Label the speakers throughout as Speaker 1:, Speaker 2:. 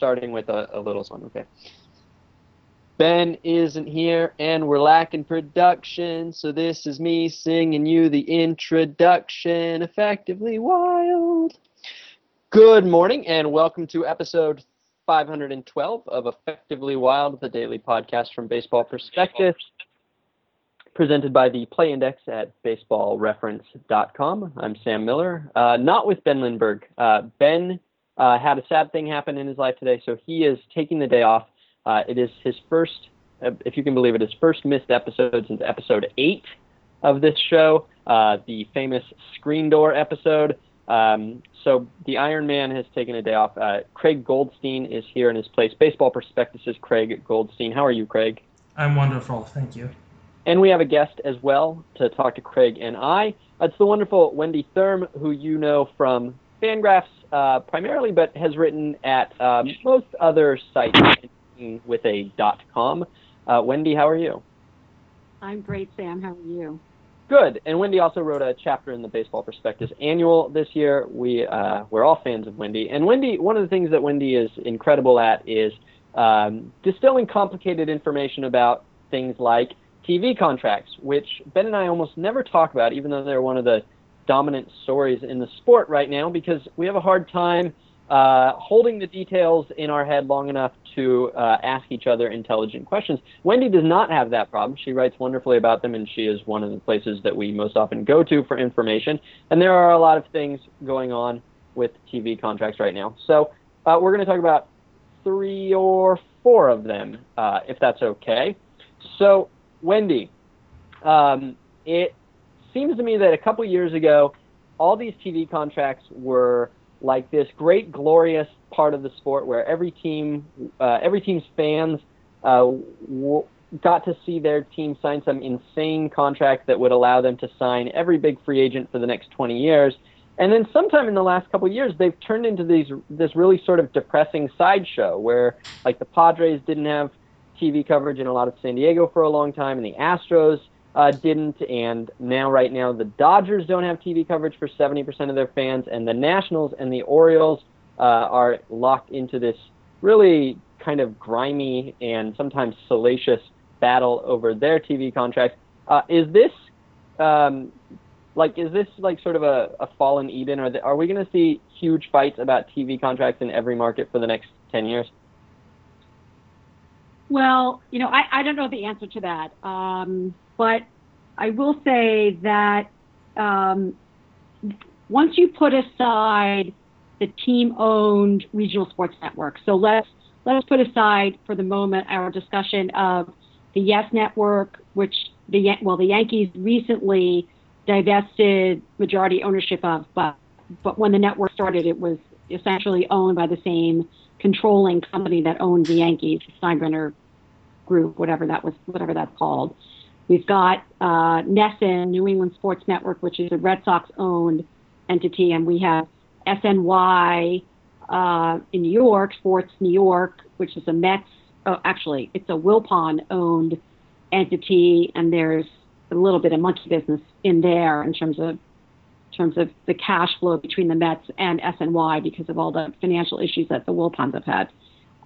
Speaker 1: starting with a, a little song. Okay. Ben isn't here and we're lacking production, so this is me singing you the introduction, effectively wild. Good morning and welcome to episode 512 of Effectively Wild, the daily podcast from Baseball Prospectus, presented by the Play Index at baseballreference.com. I'm Sam Miller, uh, not with Ben Lindbergh. Uh, ben uh, had a sad thing happen in his life today, so he is taking the day off. Uh, it is his first, uh, if you can believe it, his first missed episode since episode eight of this show, uh, the famous Screen Door episode. Um, so the Iron Man has taken a day off. Uh, Craig Goldstein is here in his place. Baseball Prospectus is Craig Goldstein. How are you, Craig?
Speaker 2: I'm wonderful, thank you.
Speaker 1: And we have a guest as well to talk to Craig and I. It's the wonderful Wendy Thurm, who you know from Fangraphs uh, primarily, but has written at um, most other sites with a .com. Uh, Wendy, how are you?
Speaker 3: I'm great, Sam. How are you?
Speaker 1: Good. And Wendy also wrote a chapter in the Baseball Prospectus Annual this year. We uh, we're all fans of Wendy. And Wendy, one of the things that Wendy is incredible at is um, distilling complicated information about things like TV contracts, which Ben and I almost never talk about, even though they're one of the dominant stories in the sport right now because we have a hard time uh, holding the details in our head long enough to uh, ask each other intelligent questions. Wendy does not have that problem. She writes wonderfully about them, and she is one of the places that we most often go to for information. And there are a lot of things going on with TV contracts right now. So uh, we're going to talk about three or four of them, uh, if that's okay. So, Wendy, um, it seems to me that a couple years ago, all these TV contracts were like this great, glorious part of the sport where every team, uh, every team's fans uh, w- got to see their team sign some insane contract that would allow them to sign every big free agent for the next 20 years. And then sometime in the last couple of years, they've turned into these this really sort of depressing sideshow where, like, the Padres didn't have TV coverage in a lot of San Diego for a long time, and the Astros uh, didn't, and now right now the Dodgers don't have TV coverage for 70% of their fans, and the Nationals and the Orioles uh, are locked into this really kind of grimy and sometimes salacious battle over their TV contracts. Uh, is this um, like is this like sort of a, a fallen Eden? Or are we going to see huge fights about TV contracts in every market for the next 10 years?
Speaker 3: Well, you know, I, I don't know the answer to that. Um, but I will say that um, once you put aside the team-owned regional sports network, so let's let's put aside for the moment our discussion of the Yes Network, which the well the Yankees recently divested majority ownership of, but but when the network started, it was essentially owned by the same controlling company that owned the Yankees, Steinbrenner Group, whatever that was, whatever that's called. We've got uh, NESN, New England Sports Network, which is a Red Sox owned entity, and we have SNY uh, in New York, Sports New York, which is a Mets, oh, actually, it's a Wilpon owned entity, and there's a little bit of monkey business in there in terms of in terms of the cash flow between the Mets and SNY because of all the financial issues that the Wilpons have had.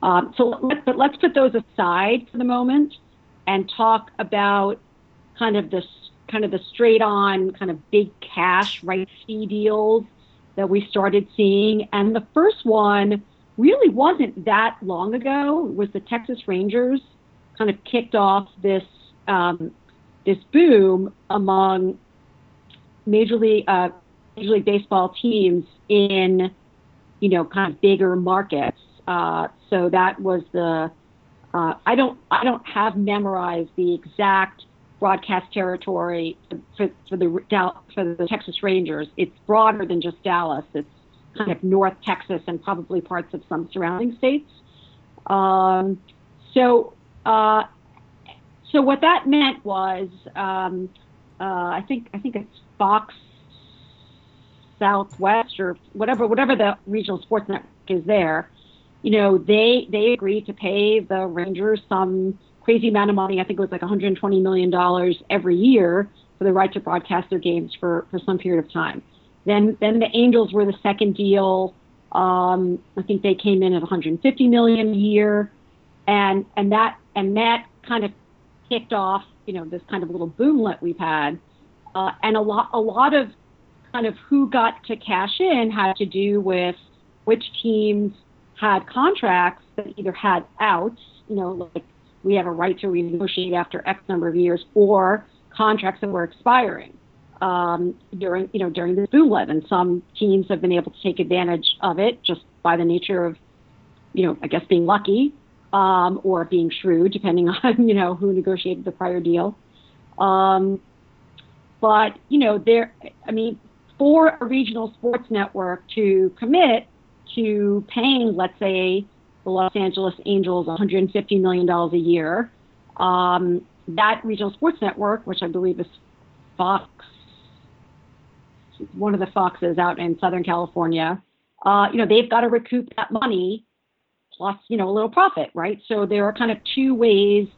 Speaker 3: Um, so let's, let's put those aside for the moment and talk about kind of the kind of the straight on kind of big cash rights fee deals that we started seeing. And the first one really wasn't that long ago. It was the Texas Rangers kind of kicked off this um, this boom among major league uh, major league baseball teams in you know kind of bigger markets. Uh, so that was the uh, I don't I don't have memorized the exact broadcast territory for, for the for the Texas Rangers. It's broader than just Dallas. It's kind of North Texas and probably parts of some surrounding states. Um, so uh, so what that meant was um, uh, I think I think it's Fox Southwest or whatever whatever the regional sports network is there. You know they they agreed to pay the Rangers some crazy amount of money. I think it was like 120 million dollars every year for the right to broadcast their games for for some period of time. Then then the Angels were the second deal. Um, I think they came in at 150 million a year, and and that and that kind of kicked off, you know, this kind of little boomlet we've had, uh, and a lot a lot of kind of who got to cash in had to do with which teams had contracts that either had outs, you know, like we have a right to renegotiate after X number of years, or contracts that were expiring um, during, you know, during this boomlet. And some teams have been able to take advantage of it just by the nature of, you know, I guess being lucky um, or being shrewd, depending on, you know, who negotiated the prior deal. Um, but, you know, there, I mean, for a regional sports network to commit to paying, let's say, the Los Angeles Angels $150 million a year. Um, that regional sports network, which I believe is Fox, one of the Foxes out in Southern California, uh, you know, they've got to recoup that money plus, you know, a little profit, right? So there are kind of two ways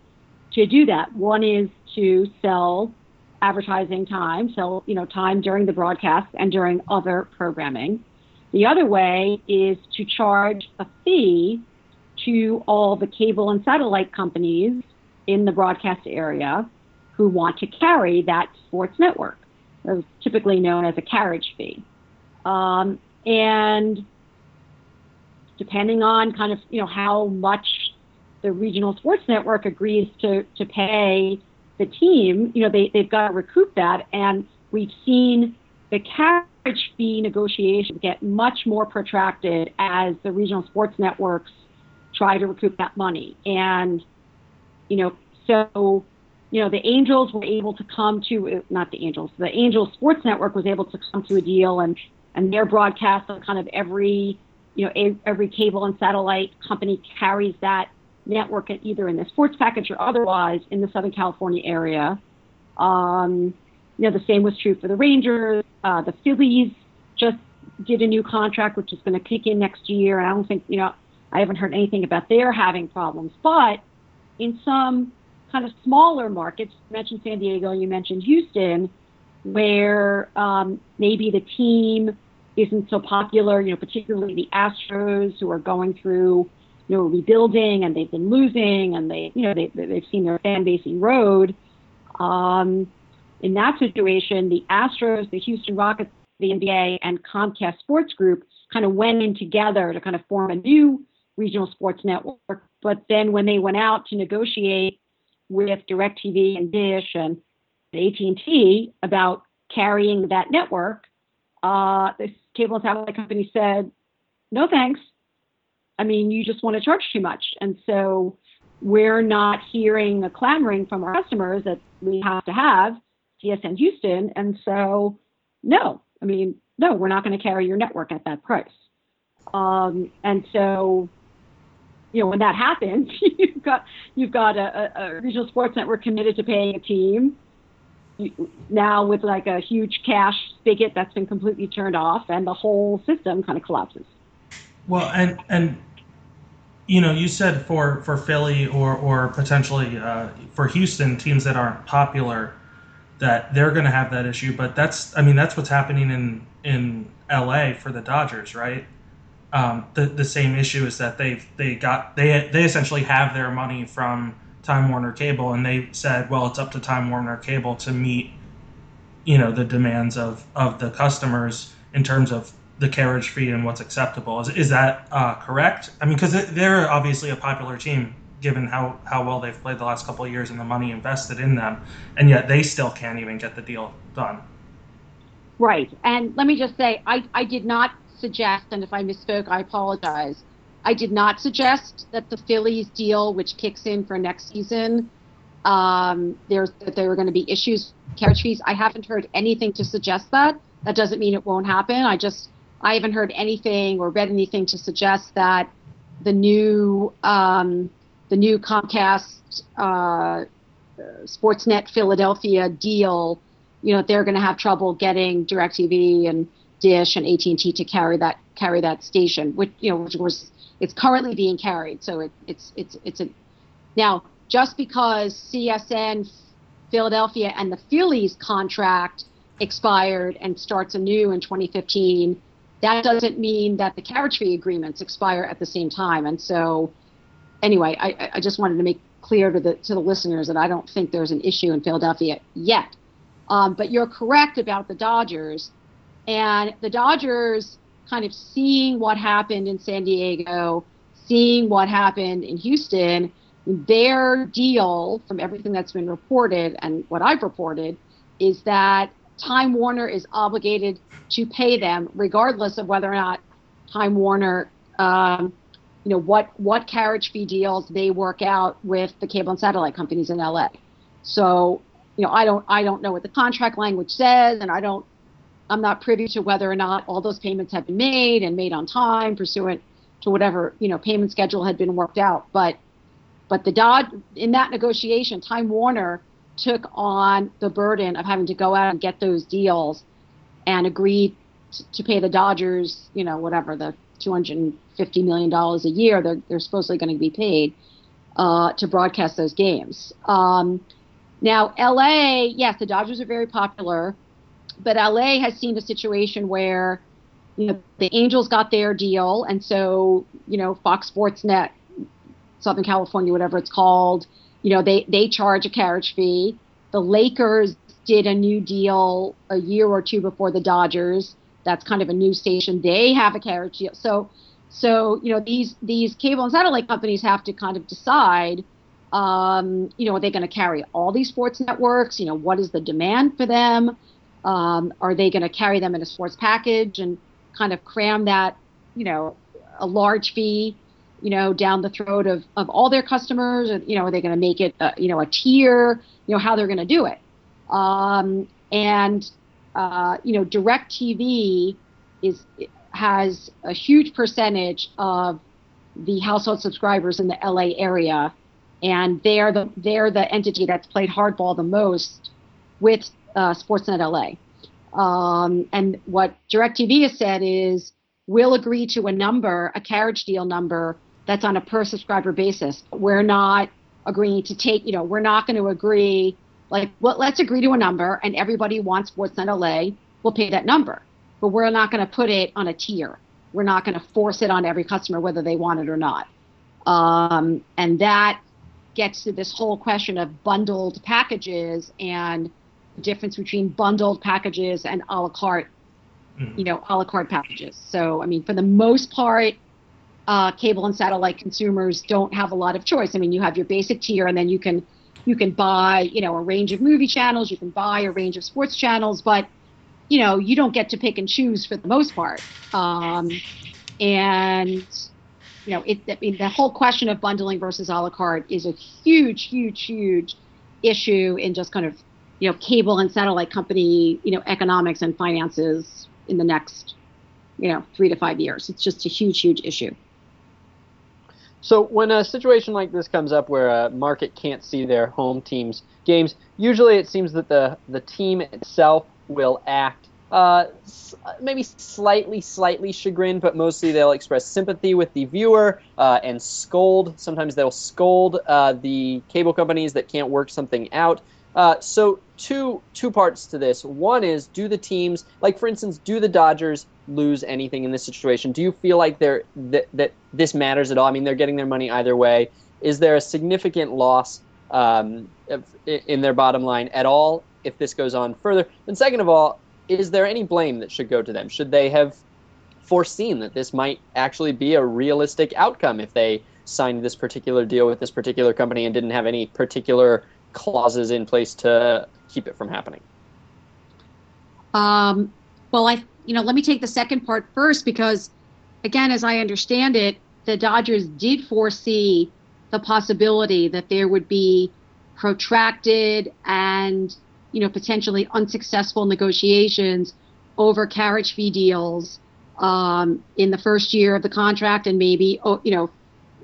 Speaker 3: to do that. One is to sell advertising time, sell, you know, time during the broadcast and during other programming. The other way is to charge a fee to all the cable and satellite companies in the broadcast area who want to carry that sports network. Typically known as a carriage fee. Um, and depending on kind of you know how much the regional sports network agrees to, to pay the team, you know, they, they've got to recoup that. And we've seen the carriage fee negotiations get much more protracted as the regional sports networks try to recoup that money. And, you know, so, you know, the Angels were able to come to, not the Angels, the Angels Sports Network was able to come to a deal and, and their broadcast on kind of every, you know, every cable and satellite company carries that network either in the sports package or otherwise in the Southern California area. Um, you know, the same was true for the Rangers. Uh, the Phillies just did a new contract, which is going to kick in next year. I don't think, you know, I haven't heard anything about their having problems. But in some kind of smaller markets, you mentioned San Diego, you mentioned Houston, where um, maybe the team isn't so popular, you know, particularly the Astros who are going through, you know, rebuilding and they've been losing and they, you know, they, they've seen their fan base erode. Um, in that situation, the Astros, the Houston Rockets, the NBA, and Comcast Sports Group kind of went in together to kind of form a new regional sports network. But then when they went out to negotiate with DirecTV and Dish and AT&T about carrying that network, uh, the cable and satellite company said, "No thanks. I mean, you just want to charge too much." And so we're not hearing a clamoring from our customers that we have to have CSN Houston. And so, no, I mean, no, we're not going to carry your network at that price. Um, and so you know, when that happens, you've got you've got a, a, regional sports network committed to paying a team now with like a huge cash spigot that's been completely turned off, and the whole system kind of collapses.
Speaker 2: Well, and and you know, you said for for Philly or or potentially uh, for Houston teams that aren't popular that they're going to have that issue, but that's I mean that's what's happening in in LA for the Dodgers, right? um, the the same issue is that they've they got they they essentially have their money from Time Warner Cable, and they said, well, it's up to Time Warner Cable to meet, you know, the demands of of the customers in terms of the carriage fee and what's acceptable. Is is that uh, correct? I mean, because they're obviously a popular team given how, how well they've played the last couple of years and the money invested in them, and yet they still can't even get the deal done.
Speaker 3: Right. And let me just say, I, I did not suggest, and if I misspoke, I apologize. I did not suggest that the Phillies deal, which kicks in for next season, um, there's that there were going to be issues carriage fees. I haven't heard anything to suggest that. That doesn't mean it won't happen. I just I haven't heard anything or read anything to suggest that the new um, the new Comcast uh, Sportsnet Philadelphia deal, you know, they're going to have trouble getting DirecTV and Dish and AT&T to carry that carry that station, which you know, which was it's currently being carried. So it, it's it's it's a now just because CSN Philadelphia and the Phillies contract expired and starts anew in 2015 that doesn't mean that the carriage fee agreements expire at the same time. And so, anyway, I, I just wanted to make clear to the to the listeners that I don't think there's an issue in Philadelphia yet. Um, but you're correct about the Dodgers, and the Dodgers kind of seeing what happened in San Diego, seeing what happened in Houston. Their deal, from everything that's been reported and what I've reported, is that Time Warner is obligated to pay them, regardless of whether or not Time Warner, um, you know, what what carriage fee deals they work out with the cable and satellite companies in LA. So, you know, I don't I don't know what the contract language says, and I don't I'm not privy to whether or not all those payments have been made and made on time, pursuant to whatever you know payment schedule had been worked out. But but the Dodge in that negotiation, Time Warner took on the burden of having to go out and get those deals and agree to, pay the Dodgers, you know, whatever the 250 million dollars a year they're, they're supposedly going to be paid uh, to broadcast those games. Um, now, LA, yes, the Dodgers are very popular, but LA has seen a situation where, you know, the Angels got their deal, and so, you know, Fox Sports Net, Southern California, whatever it's called, you know, they, they charge a carriage fee. The Lakers did a new deal a year or two before the Dodgers. That's kind of a new station. They have a carriage deal. So, so you know, these these cable and satellite companies have to kind of decide, um, you know, are they going to carry all these sports networks? You know, what is the demand for them? Um, are they going to carry them in a sports package and kind of cram that, you know, a large fee you know, down the throat of, of all their customers? Or, you know, are they going to make it, a, you know, a tier? You know, how they're going to do it? Um, and uh, you know, DirecTV is has a huge percentage of the household subscribers in the LA area, and they're the they're the entity that's played hardball the most with uh, Sportsnet LA. Um, and what DirecTV has said is we'll agree to a number, a carriage deal number that's on a per subscriber basis. We're not agreeing to take, you know, we're not going to agree, like, well, let's agree to a number and everybody wants Sportsnet LA will pay that number. But we're not going to put it on a tier. We're not going to force it on every customer whether they want it or not. Um, and that gets to this whole question of bundled packages and the difference between bundled packages and a la carte, mm-hmm. you know, a la carte packages. So, I mean, for the most part, uh, cable and satellite consumers don't have a lot of choice. I mean, you have your basic tier, and then you can you can buy you know a range of movie channels, you can buy a range of sports channels, but you know you don't get to pick and choose for the most part. Um, and you know, it, I mean, the whole question of bundling versus a la carte is a huge, huge, huge issue in just kind of you know cable and satellite company you know economics and finances in the next you know three to five years. It's just a huge, huge issue.
Speaker 1: So when a situation like this comes up where a market can't see their home team's games, usually it seems that the the team itself will act uh, maybe slightly, slightly chagrined, but mostly they'll express sympathy with the viewer uh, and scold. Sometimes they'll scold uh, the cable companies that can't work something out. Uh, so two two parts to this. One is do the teams like for instance, do the Dodgers lose anything in this situation? Do you feel like they're that, that this matters at all? I mean, they're getting their money either way. Is there a significant loss um, in their bottom line at all if this goes on further? And second of all, is there any blame that should go to them? Should they have foreseen that this might actually be a realistic outcome if they signed this particular deal with this particular company and didn't have any particular clauses in place to keep it from happening?
Speaker 3: Um, well, I, you know, let me take the second part first because, again, as I understand it, the Dodgers did foresee the possibility that there would be protracted and, you know, potentially unsuccessful negotiations over carriage fee deals um, in the first year of the contract and maybe, oh, you know,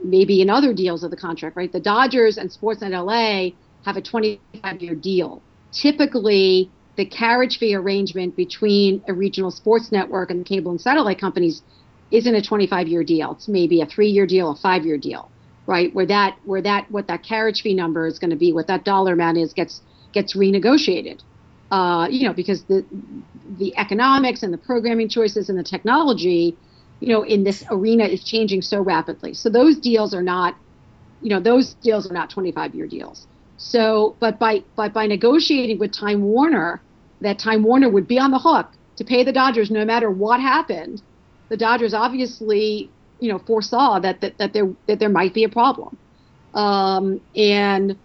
Speaker 3: maybe in other deals of the contract, right? The Dodgers and Sportsnet LA have a 25 year deal. Typically, the carriage fee arrangement between a regional sports network and the cable and satellite companies isn't a 25 year deal. It's maybe a three year deal, a five year deal, right? Where that, where that, what that carriage fee number is going to be, what that dollar amount is, gets gets renegotiated. uh, you know, because the the economics and the programming choices and the technology, you know, in this arena is changing so rapidly. So those deals are not, you know, those deals are not 25 year deals. So, but by by negotiating with Time Warner, that Time Warner would be on the hook to pay the Dodgers no matter what happened. The Dodgers obviously, you know, foresaw that that, that there that there might be a problem, um, and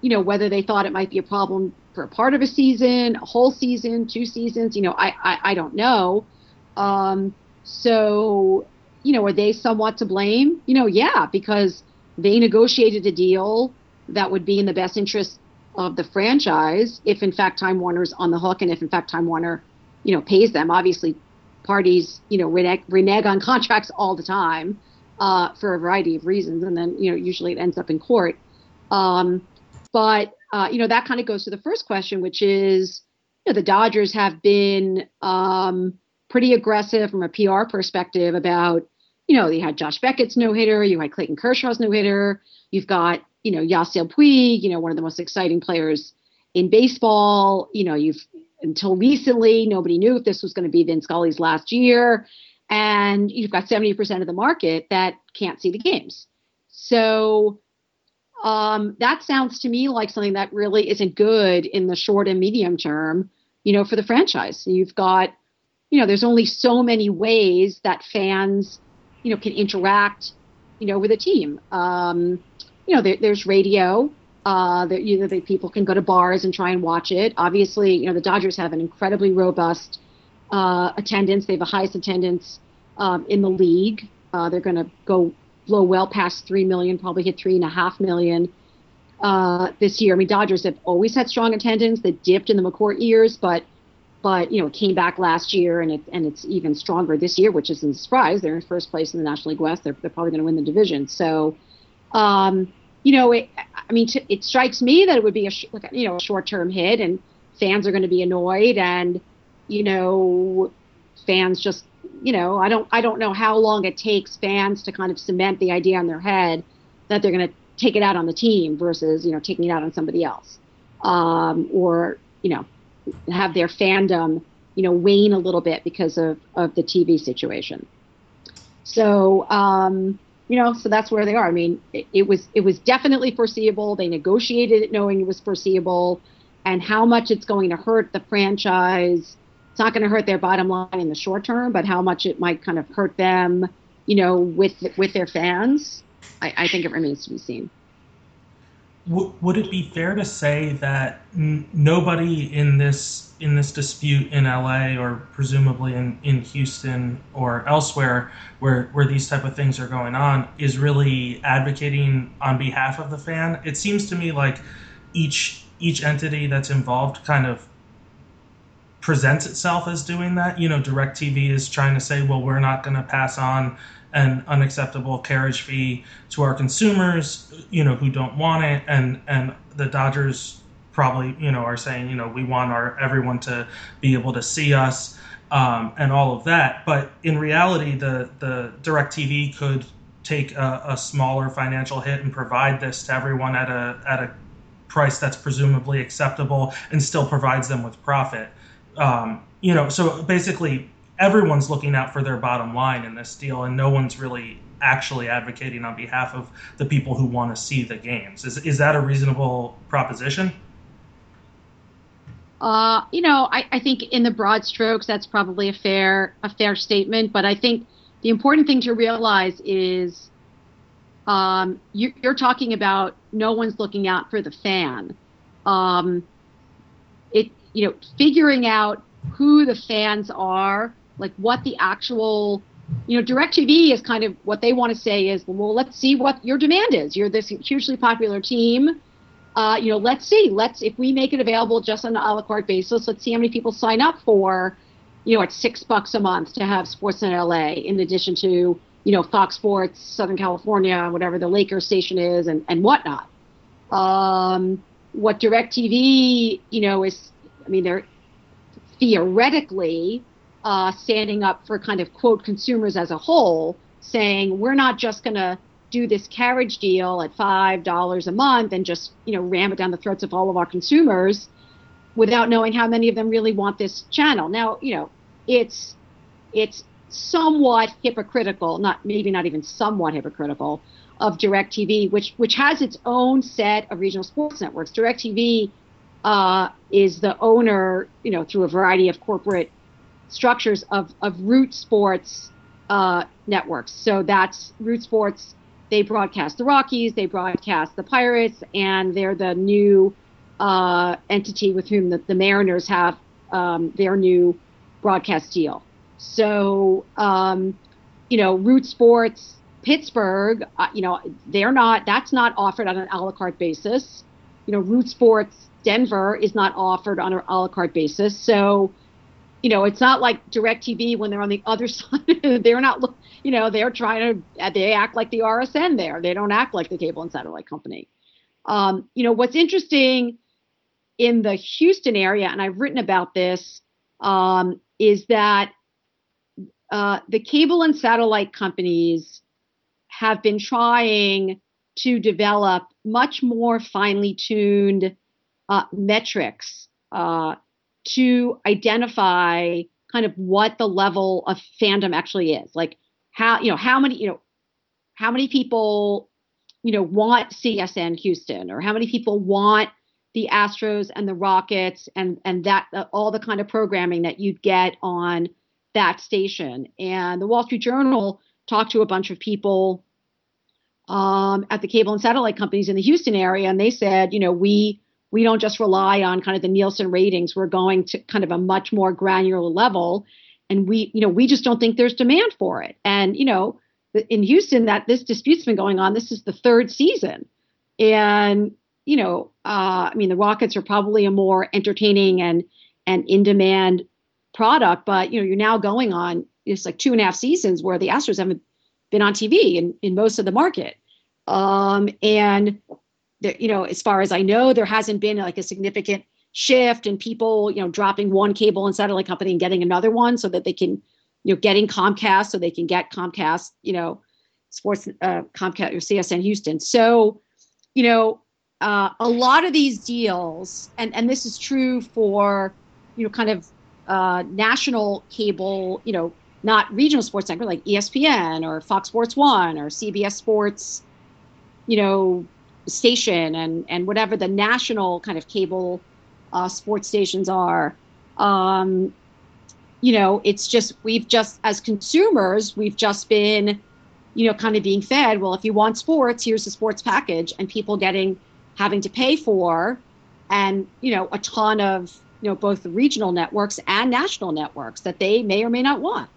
Speaker 3: you know whether they thought it might be a problem for a part of a season, a whole season, two seasons. You know, I I, I don't know. Um, so, you know, are they somewhat to blame? You know, yeah, because they negotiated a deal that would be in the best interest of the franchise if, in fact, Time Warner's on the hook and if, in fact, Time Warner, you know, pays them. Obviously, parties, you know, renege, renege on contracts all the time uh, for a variety of reasons, and then, you know, usually it ends up in court. Um, but uh, you know, that kind of goes to the first question, which is, you know, the Dodgers have been um, pretty aggressive from a PR perspective about, you know, you had Josh Beckett's no hitter, you had Clayton Kershaw's no hitter, you've got, you know, Yasiel Puig, you know, one of the most exciting players in baseball. You know, you've until recently nobody knew if this was going to be Vin Scully's last year, and you've got 70% of the market that can't see the games. So um, that sounds to me like something that really isn't good in the short and medium term, you know, for the franchise. You've got, you know, there's only so many ways that fans, you know, can interact, you know, with a team. Um, you know, there, there's radio. Uh, that you know, the people can go to bars and try and watch it. Obviously, you know, the Dodgers have an incredibly robust uh, attendance. They have the highest attendance um, in the league. Uh, they're going to go blow well past three million, probably hit three and a half million uh, this year. I mean, Dodgers have always had strong attendance. They dipped in the McCourt years, but but you know, it came back last year, and it and it's even stronger this year, which isn't a surprise. They're in first place in the National League West. They're, they're probably going to win the division. So, um, you know, it, I mean, t- it strikes me that it would be a sh- you know a short term hit, and fans are going to be annoyed, and you know, fans just you know, I don't I don't know how long it takes fans to kind of cement the idea in their head that they're going to take it out on the team versus you know taking it out on somebody else, um, or you know, have their fandom you know wane a little bit because of of the TV situation. So um, you know, so that's where they are. I mean, it, it was it was definitely foreseeable. They negotiated it knowing it was foreseeable, and how much it's going to hurt the franchise it's not going to hurt their bottom line in the short term, but how much it might kind of hurt them, you know, with with their fans, I, I think it remains to be seen.
Speaker 2: Would it be fair to say that n- nobody in this in this dispute in LA or presumably in, in Houston or elsewhere where where these type of things are going on is really advocating on behalf of the fan? It seems to me like each each entity that's involved kind of presents itself as doing that. You know, DirecTV is trying to say, well, we're not going to pass on an unacceptable carriage fee to our consumers, you know, who don't want it, and and the Dodgers probably, you know, are saying, you know, we want our everyone to be able to see us. Um, and all of that, but in reality, the the DirecTV could take a, a smaller financial hit and provide this to everyone at a at a price that's presumably acceptable and still provides them with profit um, you know, so basically everyone's looking out for their bottom line in this deal, and no one's really actually advocating on behalf of the people who want to see the games. Is is that a reasonable proposition?
Speaker 3: Uh, you know, I, I think in the broad strokes, that's probably a fair a fair statement. But I think the important thing to realize is um, you, are talking about no one's looking out for the fan. Um, it you know, figuring out who the fans are, like what the actual, you know, DirecTV is kind of what they want to say is, well, let's see what your demand is. You're this hugely popular team. Uh, you know, let's see. Let's if we make it available just on an a la carte basis, let's see how many people sign up for, you know, at six bucks a month to have Sportsnet LA in addition to, you know, Fox Sports, Southern California, whatever the Lakers station is, and and whatnot. Um, what DirecTV, you know, is I mean, they're theoretically uh, standing up for kind of quote consumers as a whole, saying we're not just going to do this carriage deal at five dollars a month and just you know ram it down the throats of all of our consumers. without knowing how many of them really want this channel. Now, you know, it's it's somewhat hypocritical, not maybe not even somewhat hypocritical, of DirecTV, which which has its own set of regional sports networks. DirecTV uh, is the owner, you know, through a variety of corporate structures of of Root Sports uh, networks. So that's Root Sports. They broadcast the Rockies, they broadcast the Pirates, and they're the new uh, entity with whom the, the Mariners have um, their new broadcast deal. So, um, you know, Root Sports Pittsburgh, uh, you know, they're not, that's not offered on an a la carte basis. You know, Root Sports Denver is not offered on an a la carte basis. So, you know, it's not like DirecTV when they're on the other side. they're not, you know, they're trying to, they act like the RSN there. They don't act like the cable and satellite company. Um, you know, what's interesting in the Houston area, and I've written about this, um, is that uh, the cable and satellite companies have been trying to develop much more finely tuned uh, metrics uh, to identify kind of what the level of fandom actually is. Like how you know how many you know how many people you know want CSN Houston or how many people want the Astros and the Rockets and and that uh, all the kind of programming that you'd get on that station. And the Wall Street Journal talked to a bunch of people um, at the cable and satellite companies in the Houston area, and they said, you know, we we don't just rely on kind of the Nielsen ratings. We're going to kind of a much more granular level, and we, you know, we just don't think there's demand for it. And you know, in Houston, that this dispute's been going on. This is the third season, and you know, uh, I mean, the Rockets are probably a more entertaining and and in demand product, but you know, you're now going on it's like two and a half seasons where the Astros haven't been on TV in, in most of the market. Um, and there, you know, as far as I know, there hasn't been like a significant shift in people, you know, dropping one cable and satellite company and getting another one so that they can, you know, getting Comcast so they can get Comcast, you know, sports uh, Comcast or CSN Houston. So, you know, uh, a lot of these deals, and and this is true for, you know, kind of uh, national cable, you know, not regional sports network like ESPN or Fox Sports One or CBS Sports, you know, station and and whatever the national kind of cable uh, sports stations are. Um, you know, it's just we've just as consumers we've just been, you know, kind of being fed. Well, if you want sports, here's the sports package, and people getting having to pay for, and you know, a ton of you know both the regional networks and national networks that they may or may not want.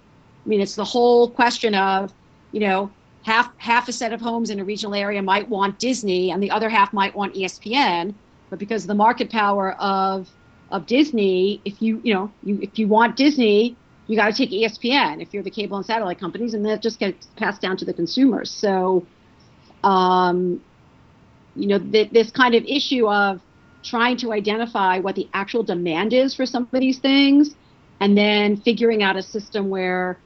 Speaker 3: I mean, it's the whole question of, you know, half half a set of homes in a regional area might want Disney and the other half might want ESPN, but because of the market power of of Disney, if you you know you if you want Disney, you got to take ESPN if you're the cable and satellite companies, and that just gets passed down to the consumers. So, um, you know, th- this kind of issue of trying to identify what the actual demand is for some of these things, and then figuring out a system where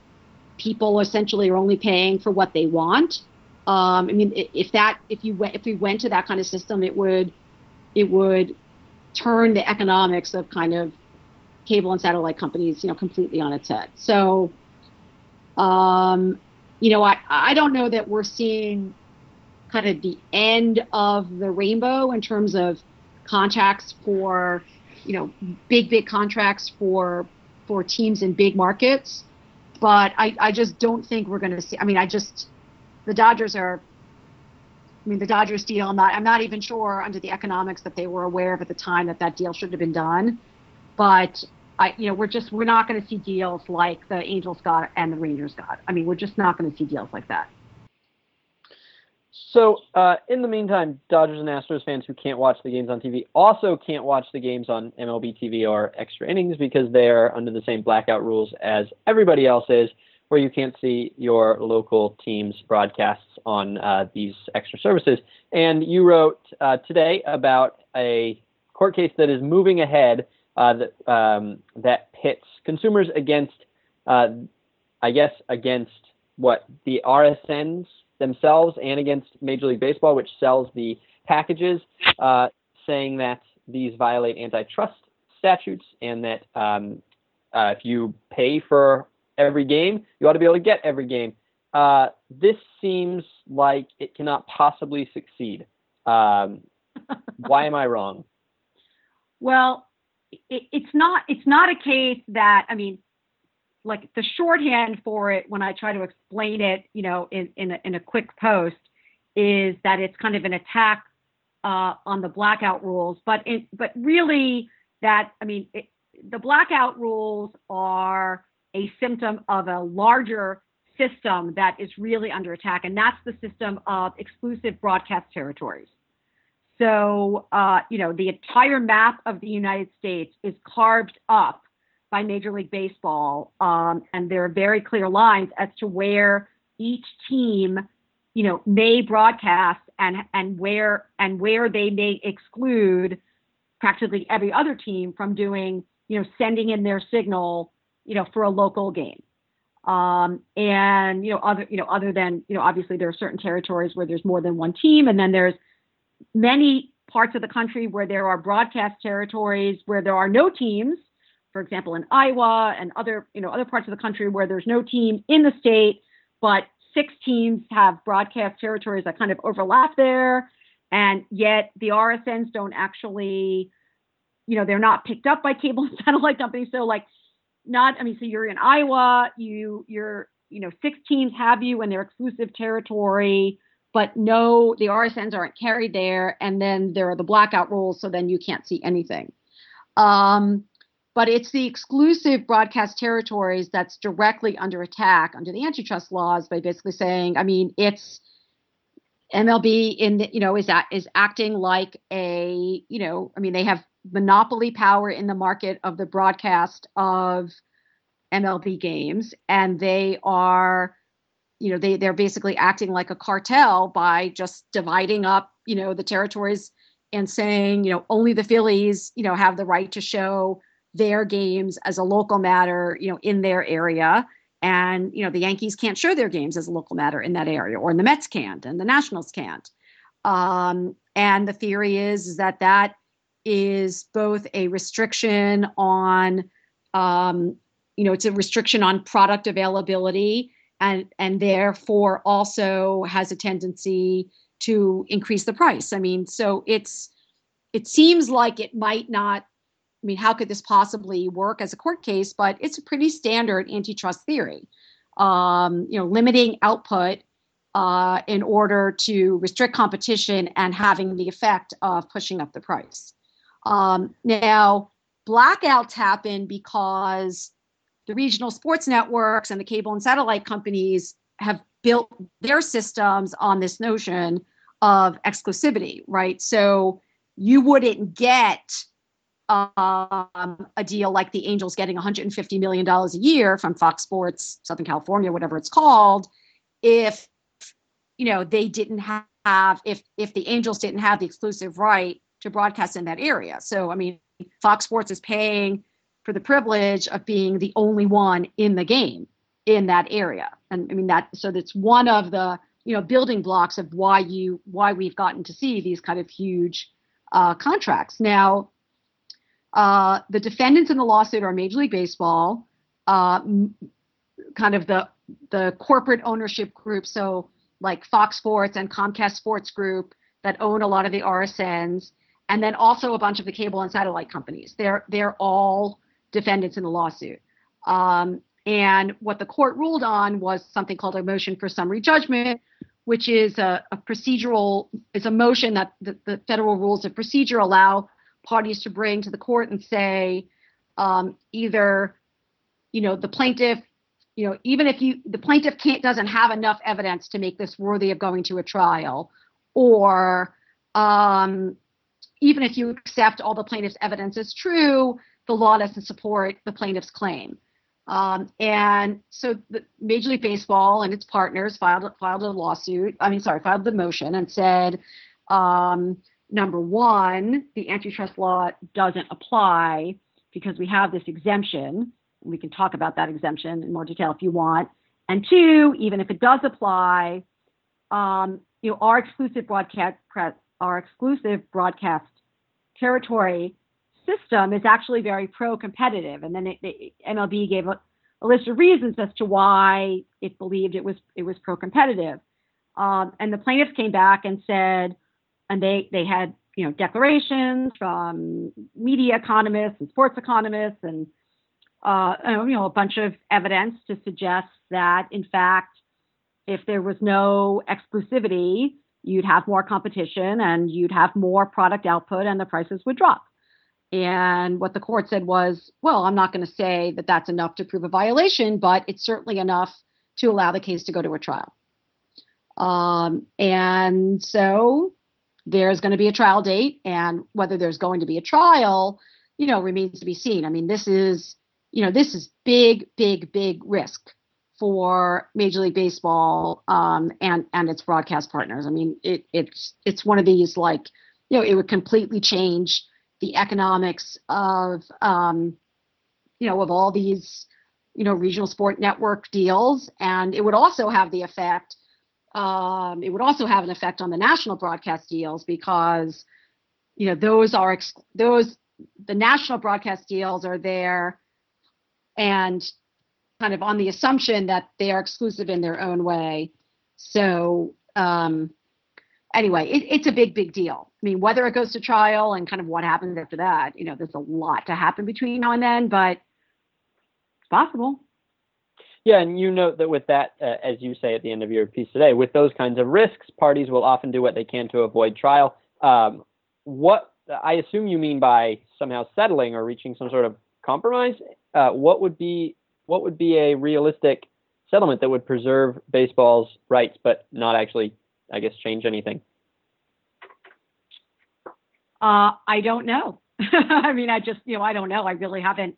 Speaker 3: people essentially are only paying for what they want. Um, I mean, if that if you if we went to that kind of system, it would it would turn the economics of kind of cable and satellite companies, you know, completely on its head. So, um, you know, I I don't know that we're seeing kind of the end of the rainbow in terms of contracts for, you know, big big contracts for for teams in big markets but I, I just don't think we're going to see. I mean, I just the Dodgers are. I mean, the Dodgers deal. I'm not. I'm not even sure under the economics that they were aware of at the time that that deal should have been done. But I, you know, we're just we're not going to see deals like the Angels got and the Rangers got. I mean, we're just not going to see deals like that.
Speaker 1: So, uh, in the meantime, Dodgers and Astros fans who can't watch the games on TV also can't watch the games on MLB TV or Extra Innings because they're under the same blackout rules as everybody else is, where you can't see your local team's broadcasts on uh, these extra services. And you wrote uh, today about a court case that is moving ahead uh, that, um, that pits consumers against, uh, I guess, against what the RSNs themselves and against Major League Baseball, which sells the packages, uh, saying that these violate antitrust statutes, and that um, uh, if you pay for every game, you ought to be able to get every game. Uh, this seems like it cannot possibly succeed. Um, why am I wrong?
Speaker 3: Well, it, it's not. It's not a case that I mean, like the shorthand for it when I try to explain it, you know, in in a, in a quick post, is that it's kind of an attack uh, on the blackout rules. But it, but really, that I mean, it, the blackout rules are a symptom of a larger system that is really under attack, and that's the system of exclusive broadcast territories. So, uh, you know, the entire map of the United States is carved up by Major League Baseball, um, and there are very clear lines as to where each team, you know, may broadcast and and where and where they may exclude practically every other team from doing, you know, sending in their signal, you know, for a local game. Um, and you know, other you know, other than you know, obviously there are certain territories where there's more than one team, and then there's many parts of the country where there are broadcast territories where there are no teams. For example, in Iowa and other you know other parts of the country where there's no team in the state, but six teams have broadcast territories that kind of overlap there, and yet the RSNs don't actually, you know, they're not picked up by cable and satellite companies. So like, not I mean, so you're in Iowa, you you're you know six teams have you in their exclusive territory but no, the RSNs aren't carried there, and then there are the blackout rules, so then you can't see anything. Um, but it's the exclusive broadcast territories that's directly under attack under the antitrust laws by basically saying, I mean, it's MLB in the, you know is that is acting like a you know I mean they have monopoly power in the market of the broadcast of MLB games and they are you know they they're basically acting like a cartel by just dividing up you know the territories and saying you know only the Phillies you know have the right to show their games as a local matter you know in their area and you know the Yankees can't show their games as a local matter in that area or the Mets can't and the Nationals can't um, and the theory is, is that that is both a restriction on um, you know it's a restriction on product availability and and therefore also has a tendency to increase the price. I mean, so it's it seems like it might not I mean, how could this possibly work as a court case? But it's a pretty standard antitrust theory. Um, you know, limiting output uh, in order to restrict competition and having the effect of pushing up the price. Um, now, blackouts happen because the regional sports networks and the cable and satellite companies have built their systems on this notion of exclusivity, right? So you wouldn't get um, a deal like the Angels getting 150 million dollars a year from Fox Sports Southern California, whatever it's called, if you know they didn't have if if the Angels didn't have the exclusive right to broadcast in that area. So I mean, Fox Sports is paying for the privilege of being the only one in the game in that area. And I mean that so that's one of the you know building blocks of why you why we've gotten to see these kind of huge uh, contracts. Now, uh, the defendants in the lawsuit are Major League Baseball, uh, kind of the the corporate ownership group. So like Fox Sports and Comcast Sports Group that own a lot of the RSNs, and then also a bunch of the cable and satellite companies. They're they're all defendants in the lawsuit. Um, and what the court ruled on was something called a motion for summary judgment, which is a, a procedural, it's a motion that the, the, federal rules of procedure allow parties to bring to the court and say um, either, you know, the plaintiff, you know, even if you the plaintiff can't doesn't have enough evidence to make this worthy of going to a trial, or um, even if you accept all the plaintiff's evidence is true, the law doesn't support the plaintiff's claim. Um, and so the Major League Baseball and its partners filed filed a lawsuit. I mean, sorry, filed the motion and said, um, number one, the antitrust law doesn't apply because we have this exemption. We can talk about that exemption in more detail if you want. And two, even if it does apply, um, you know, our exclusive broadcast, our exclusive broadcast territory system is actually very pro-competitive. And then it, it, MLB gave a, a, list of reasons as to why it believed it was it was pro-competitive. Um, and the plaintiffs came back and said, and they they had you know declarations from media economists and sports economists and uh, you know a bunch of evidence to suggest that in fact if there was no exclusivity you'd have more competition and you'd have more product output and the prices would drop. And what the court said was well i'm not going to say that that's enough to prove a violation but it's certainly enough to allow the case to go to a trial. Um, and so there's going to be a trial date, and whether there's going to be a trial, you know, remains to be seen. I mean, this is, you know, this is big, big, big risk for Major League Baseball um, and and its broadcast partners. I mean, it, it's it's one of these like, you know, it would completely change the economics of, um, you know, of all these, you know, regional sport network deals, and it would also have the effect um, it would also have an effect on the national broadcast deals because, you know, those are ex- those the national broadcast deals are there, and kind of on the assumption that they are exclusive in their own way. So um, anyway, it, it's a big, big deal. I mean, whether it goes to trial and kind of what happens after that, you know, there's a lot to happen between now and then, but it's possible.
Speaker 1: Yeah, and you note that with that, uh, as you say at the end of your piece today, with those kinds of risks, parties will often do what they can to avoid trial. Um, what I assume you mean by somehow settling or reaching some sort of compromise. Uh, what would be what would be a realistic settlement that would preserve baseball's rights but not actually, I guess, change anything?
Speaker 3: Uh, I don't know. I mean, I just you know I don't know. I really haven't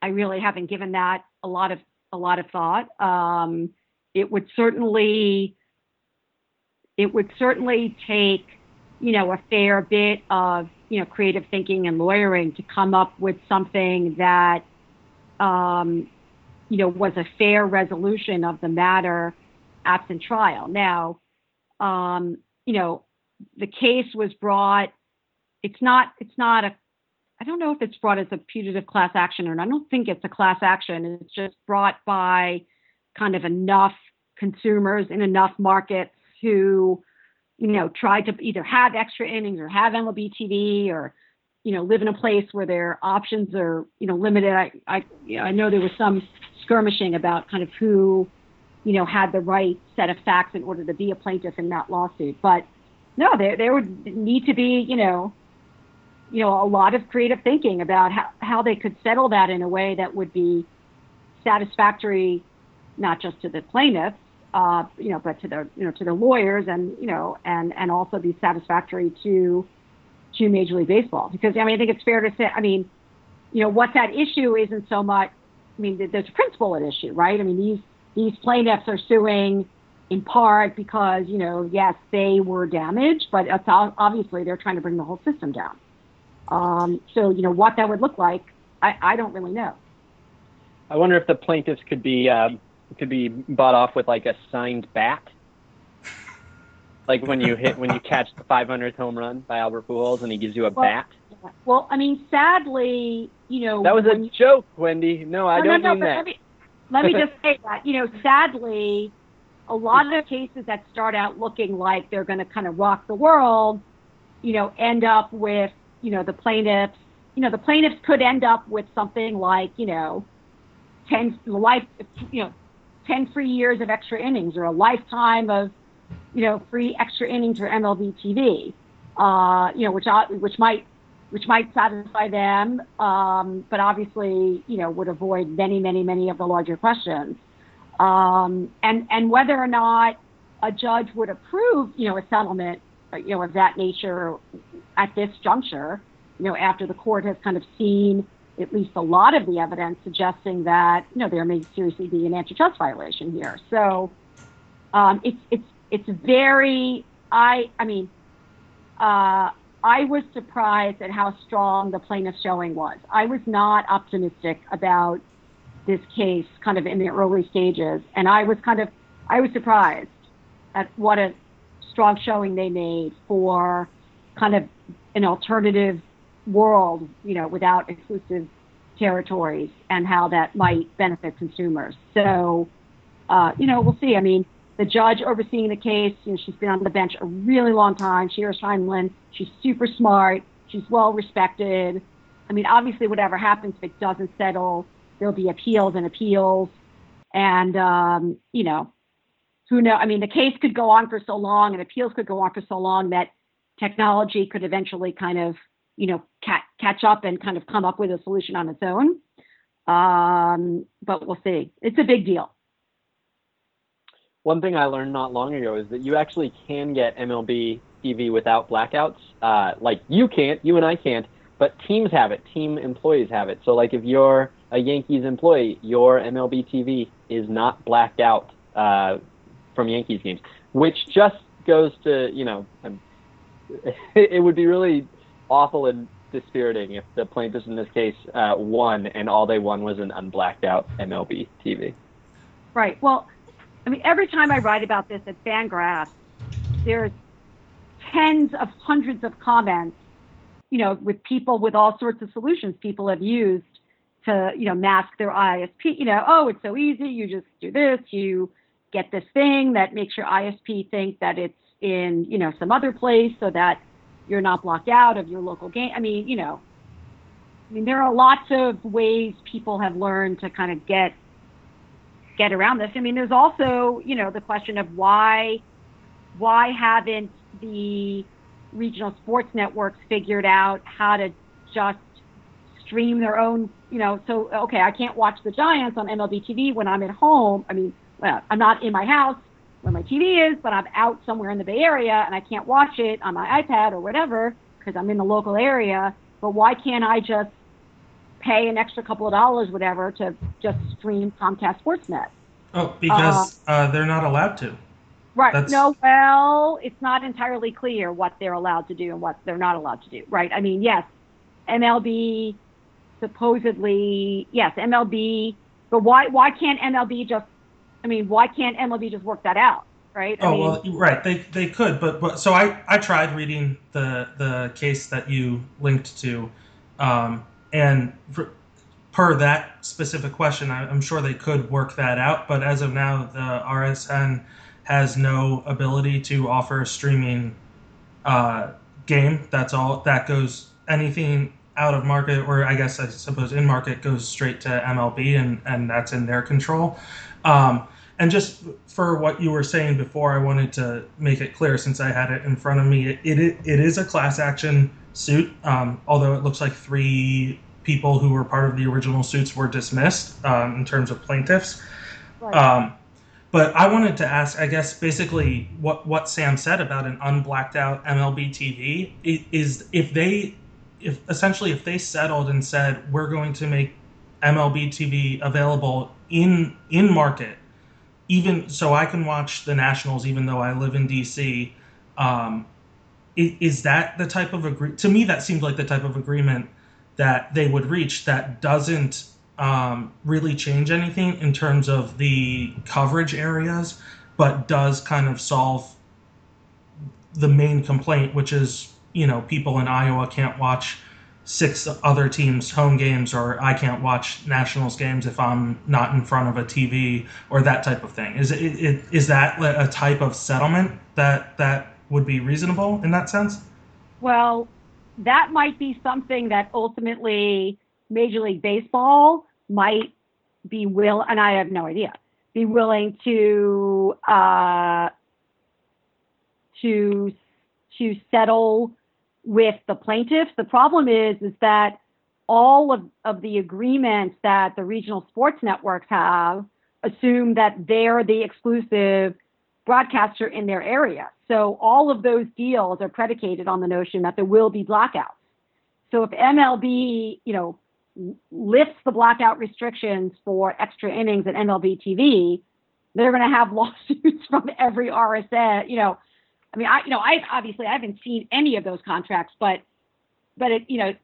Speaker 3: I really haven't given that a lot of a lot of thought. Um, it would certainly it would certainly take you know a fair bit of you know creative thinking and lawyering to come up with something that um, you know was a fair resolution of the matter absent trial. Now, um, you know, the case was brought. It's not. It's not a I don't know if it's brought as a putative class action or not. I don't think it's a class action. It's just brought by kind of enough consumers in enough markets who, you know, try to either have extra innings or have MLB TV or, you know, live in a place where their options are, you know, limited. I, I, you know, I know there was some skirmishing about kind of who, you know, had the right set of facts in order to be a plaintiff in that lawsuit. But no, there there would need to be, you know, you know, a lot of creative thinking about how, how they could settle that in a way that would be satisfactory, not just to the plaintiffs, uh, you know, but to the, you know, to the lawyers and, you know, and, and also be satisfactory to, to Major League Baseball. Because, I mean, I think it's fair to say, I mean, you know, what's at issue isn't so much, I mean, there's a principle at issue, right? I mean, these, these plaintiffs are suing in part because, you know, yes, they were damaged, but it's obviously they're trying to bring the whole system down. Um, so, you know, what that would look like, I, I don't really know.
Speaker 1: I wonder if the plaintiffs could be um, could be bought off with like a signed bat, like when you hit when you catch the 500th home run by Albert Pujols and he gives you a
Speaker 3: well,
Speaker 1: bat.
Speaker 3: Well, I mean, sadly, you know,
Speaker 1: that was a
Speaker 3: you,
Speaker 1: joke, Wendy. No, I
Speaker 3: no,
Speaker 1: don't
Speaker 3: no,
Speaker 1: mean
Speaker 3: no,
Speaker 1: that.
Speaker 3: Let me, let me just say that, you know, sadly, a lot of cases that start out looking like they're going to kind of rock the world, you know, end up with you know, the plaintiffs, you know, the plaintiffs could end up with something like, you know, 10 life, you know, 10 free years of extra innings or a lifetime of, you know, free extra innings for MLB TV, uh, you know, which, which might, which might satisfy them, um, but obviously, you know, would avoid many, many, many of the larger questions. Um, and, and whether or not a judge would approve, you know, a settlement, you know, of that nature at this juncture, you know, after the court has kind of seen at least a lot of the evidence suggesting that, you know, there may seriously be an antitrust violation here. So um, it's it's it's very I I mean uh, I was surprised at how strong the plaintiff's showing was. I was not optimistic about this case kind of in the early stages, and I was kind of I was surprised at what a strong showing they made for kind of an alternative world, you know, without exclusive territories and how that might benefit consumers. So, uh, you know, we'll see. I mean, the judge overseeing the case, you know, she's been on the bench a really long time. Shira Scheindlin, she's super smart. She's well respected. I mean, obviously, whatever happens, if it doesn't settle, there'll be appeals and appeals. And, um, you know, who know? I mean, the case could go on for so long and appeals could go on for so long that technology could eventually kind of, you know, ca- catch up and kind of come up with a solution on its own. Um, but we'll see. It's a big deal.
Speaker 1: One thing I learned not long ago is that you actually can get MLB TV without blackouts. Uh, like you can't, you and I can't, but teams have it. Team employees have it. So like if you're a Yankees employee, your MLB TV is not blacked out uh, from Yankees games, which just goes to you know, it would be really awful and dispiriting if the plaintiffs in this case uh, won and all they won was an unblacked out MLB TV.
Speaker 3: Right. Well, I mean, every time I write about this at Fangraphs, there's tens of hundreds of comments, you know, with people with all sorts of solutions people have used to, you know, mask their ISP. You know, oh, it's so easy. You just do this. You get this thing that makes your ISP think that it's in, you know, some other place so that you're not blocked out of your local game. I mean, you know, I mean, there are lots of ways people have learned to kind of get get around this. I mean, there's also, you know, the question of why why haven't the regional sports networks figured out how to just stream their own, you know, so okay, I can't watch the Giants on MLB TV when I'm at home. I mean, well, I'm not in my house where my TV is, but I'm out somewhere in the Bay Area and I can't watch it on my iPad or whatever because I'm in the local area. But why can't I just pay an extra couple of dollars, whatever, to just stream Comcast Sportsnet?
Speaker 2: Oh, because uh, uh, they're not allowed to.
Speaker 3: Right. That's... No, well, it's not entirely clear what they're allowed to do and what they're not allowed to do. Right. I mean, yes, MLB supposedly, yes, MLB, but why why can't MLB just I mean, why can't MLB just work that out? Right?
Speaker 2: I oh mean, well, right. They they could, but but so I I tried reading the the case that you linked to, um, and for, per that specific question, I, am sure they could work that out. But as of now, the RSN has no ability to offer a streaming uh, game. That's all. That goes anything out of market, or I guess I suppose in market, goes straight to MLB, and and that's in their control. Um, and just for what you were saying before, I wanted to make it clear since I had it in front of me. It it, it is a class action suit, um, although it looks like three people who were part of the original suits were dismissed um, in terms of plaintiffs. Right. Um, but I wanted to ask, I guess, basically what what Sam said about an unblacked out MLB TV is if they, if essentially if they settled and said we're going to make MLB TV available in in market even so I can watch the Nationals even though I live in DC. Um, is, that the type of agree? To me, that seems like the type of agreement that they would reach that doesn't um, really change anything in terms of the coverage areas, but does kind of solve the main complaint, which is you know people in Iowa can't watch six other teams' home games, or I can't watch Nationals games if I'm not in front of a TV, or that type of thing. Is it, it is that a type of settlement that that would be reasonable in that sense?
Speaker 3: Well, that might be something that ultimately Major League Baseball might be will, and I have no idea, be willing to uh, to to settle with the plaintiffs. The problem is, is that all of, of the agreements that the regional sports networks have assume that they're the exclusive broadcaster in their area. So all of those deals are predicated on the notion that there will be blackouts. So if MLB, you know, lifts the blackout restrictions for extra innings at MLB TV, they're going to have lawsuits from every RSN, you know, I mean, I you know, I obviously I haven't seen any of those contracts, but but it you know,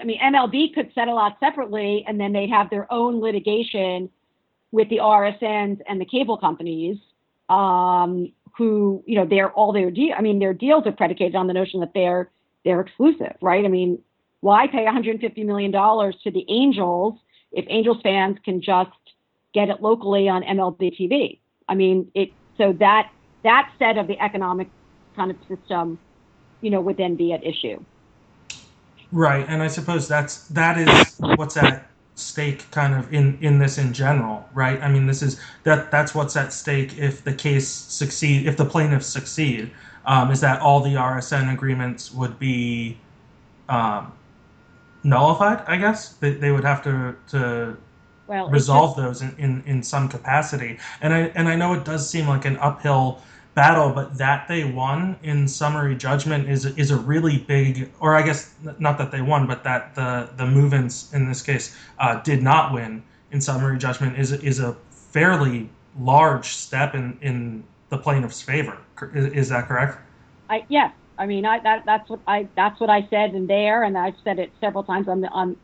Speaker 3: I mean, MLB could settle out separately, and then they have their own litigation with the RSNs and the cable companies, um, who you know, they're all their deal. I mean, their deals are predicated on the notion that they're they're exclusive, right? I mean, why pay 150 million dollars to the Angels if Angels fans can just get it locally on MLB TV? I mean, it so that that set of the economic kind of system, you know, would then be at issue.
Speaker 2: Right, and I suppose that's that is what's at stake kind of in in this in general, right? I mean, this is that that's what's at stake if the case succeed if the plaintiffs succeed, um, is that all the RSN agreements would be um, nullified. I guess they, they would have to to
Speaker 3: Well,
Speaker 2: resolve
Speaker 3: just-
Speaker 2: those in, in, in some capacity. And I and I know it does seem like an uphill battle, but that they won in summary judgment is is a really big, or I guess not that they won, but that the the movants in this case uh, did not win in summary judgment is is a fairly large step in in the plaintiff's favor. Is, is that correct?
Speaker 3: I yes, I mean I that that's what I that's what I said in there, and I've said it several times on the on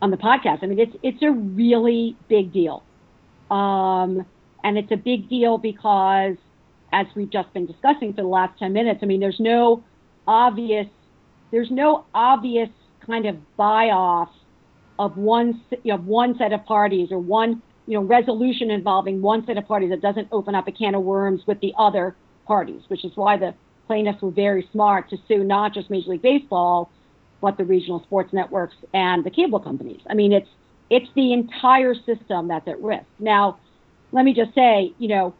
Speaker 3: on the podcast. I mean it's it's a really big deal, um, and it's a big deal because as we've just been discussing for the last ten minutes, I mean there's no obvious there's no obvious kind of buy off of one you know one set of parties or one you know resolution involving one set of parties that doesn't open up a can of worms with the other parties, which is why the plaintiffs were very smart to sue not just Major League Baseball, but the regional sports networks and the cable companies. I mean, it's it's the entire system that's at risk. Now, let me just say, you know,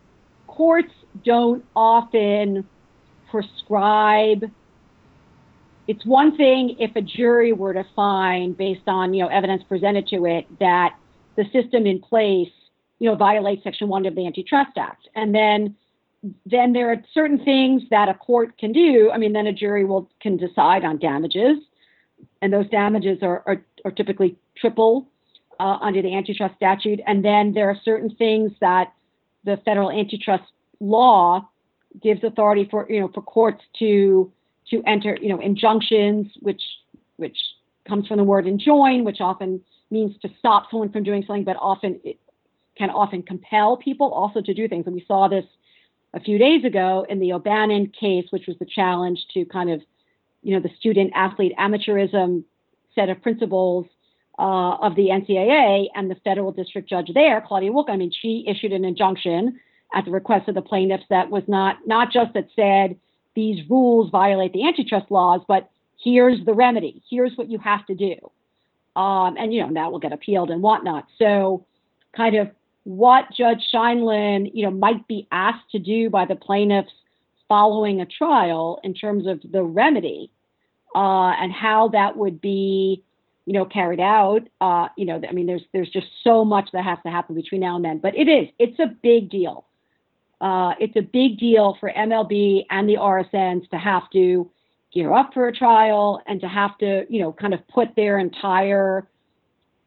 Speaker 3: courts don't often prescribe. It's one thing if a jury were to find, based on you know evidence presented to it, that the system in place, you know, violates Section One of the Antitrust Act, and then then there are certain things that a court can do. I mean, then a jury will can decide on damages, and those damages are are, are typically triple uh, under the antitrust statute. And then there are certain things that the federal antitrust law gives authority for you know for courts to to enter you know injunctions, which which comes from the word enjoin, which often means to stop someone from doing something, but often it can often compel people also to do things. And we saw this a few days ago in the O'Bannon case, which was the challenge to kind of, you know, the student athlete amateurism set of principles uh, of the NCAA and the federal district judge there, Claudia Wilken. I mean, she issued an injunction at the request of the plaintiffs that was not not just that said these rules violate the antitrust laws, but here's the remedy. Here's what you have to do. Um, and you know that will get appealed and whatnot. So, kind of what Judge Scheindlin, you know, might be asked to do by the plaintiffs following a trial in terms of the remedy uh, and how that would be, you know, carried out. Uh, you know, I mean, there's there's just so much that has to happen between now and then. But it is, it's a big deal. Uh, it's a big deal for MLB and the RSNs to have to gear up for a trial and to have to, you know, kind of put their entire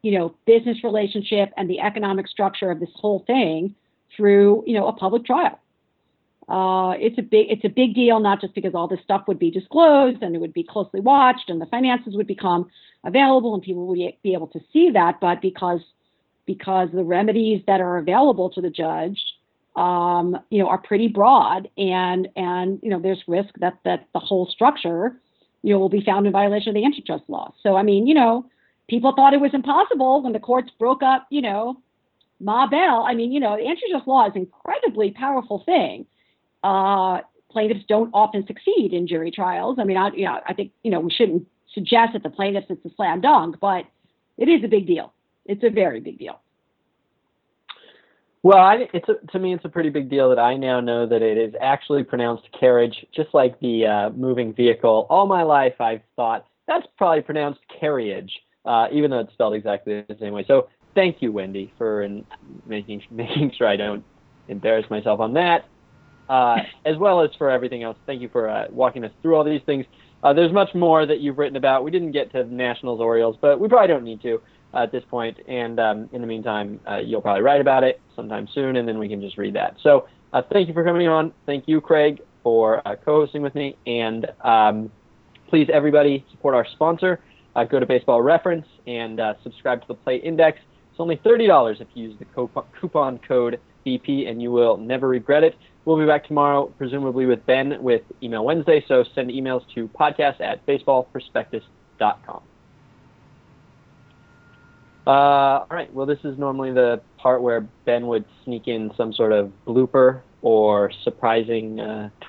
Speaker 3: you know, business relationship and the economic structure of this whole thing through, you know, a public trial. Uh, it's a big, it's a big deal, not just because all this stuff would be disclosed and it would be closely watched and the finances would become available and people would be able to see that, but because, because the remedies that are available to the judge, um, you know, are pretty broad and, and, you know, there's risk that, that the whole structure, you know, will be found in violation of the antitrust law. So, I mean, you know, people thought it was impossible when the courts broke up, you know, Ma Bell. I mean, you know, the antitrust law is an incredibly powerful thing. Uh, plaintiffs don't often succeed in jury trials. I mean, I, you know, I think, you know, we shouldn't suggest that the plaintiffs it's a slam dunk, but it is a big deal. It's a very big deal.
Speaker 1: Well, I, it's a, to me, it's a pretty big deal that I now know that it is actually pronounced carriage, just like the uh, moving vehicle. All my life, I've thought that's probably pronounced carriage, uh, even though it's spelled exactly the same way. So, thank you, Wendy, for in making making sure I don't embarrass myself on that, uh, as well as for everything else. Thank you for uh, walking us through all these things. Uh, there's much more that you've written about. We didn't get to Nationals Orioles, but we probably don't need to at this point. And um, in the meantime, uh, you'll probably write about it sometime soon, and then we can just read that. So uh, thank you for coming on. Thank you, Craig, for uh, co-hosting with me. And um, please, everybody, support our sponsor. Uh, go to Baseball Reference and uh, subscribe to the Play Index. It's only $30 if you use the coupon, coupon code BP, and you will never regret it. We'll be back tomorrow, presumably with Ben with Email Wednesday. So send emails to podcast at baseballprospectus.com. Uh, all right. Well, this is normally the part where Ben would sneak in some sort of blooper or surprising uh, twist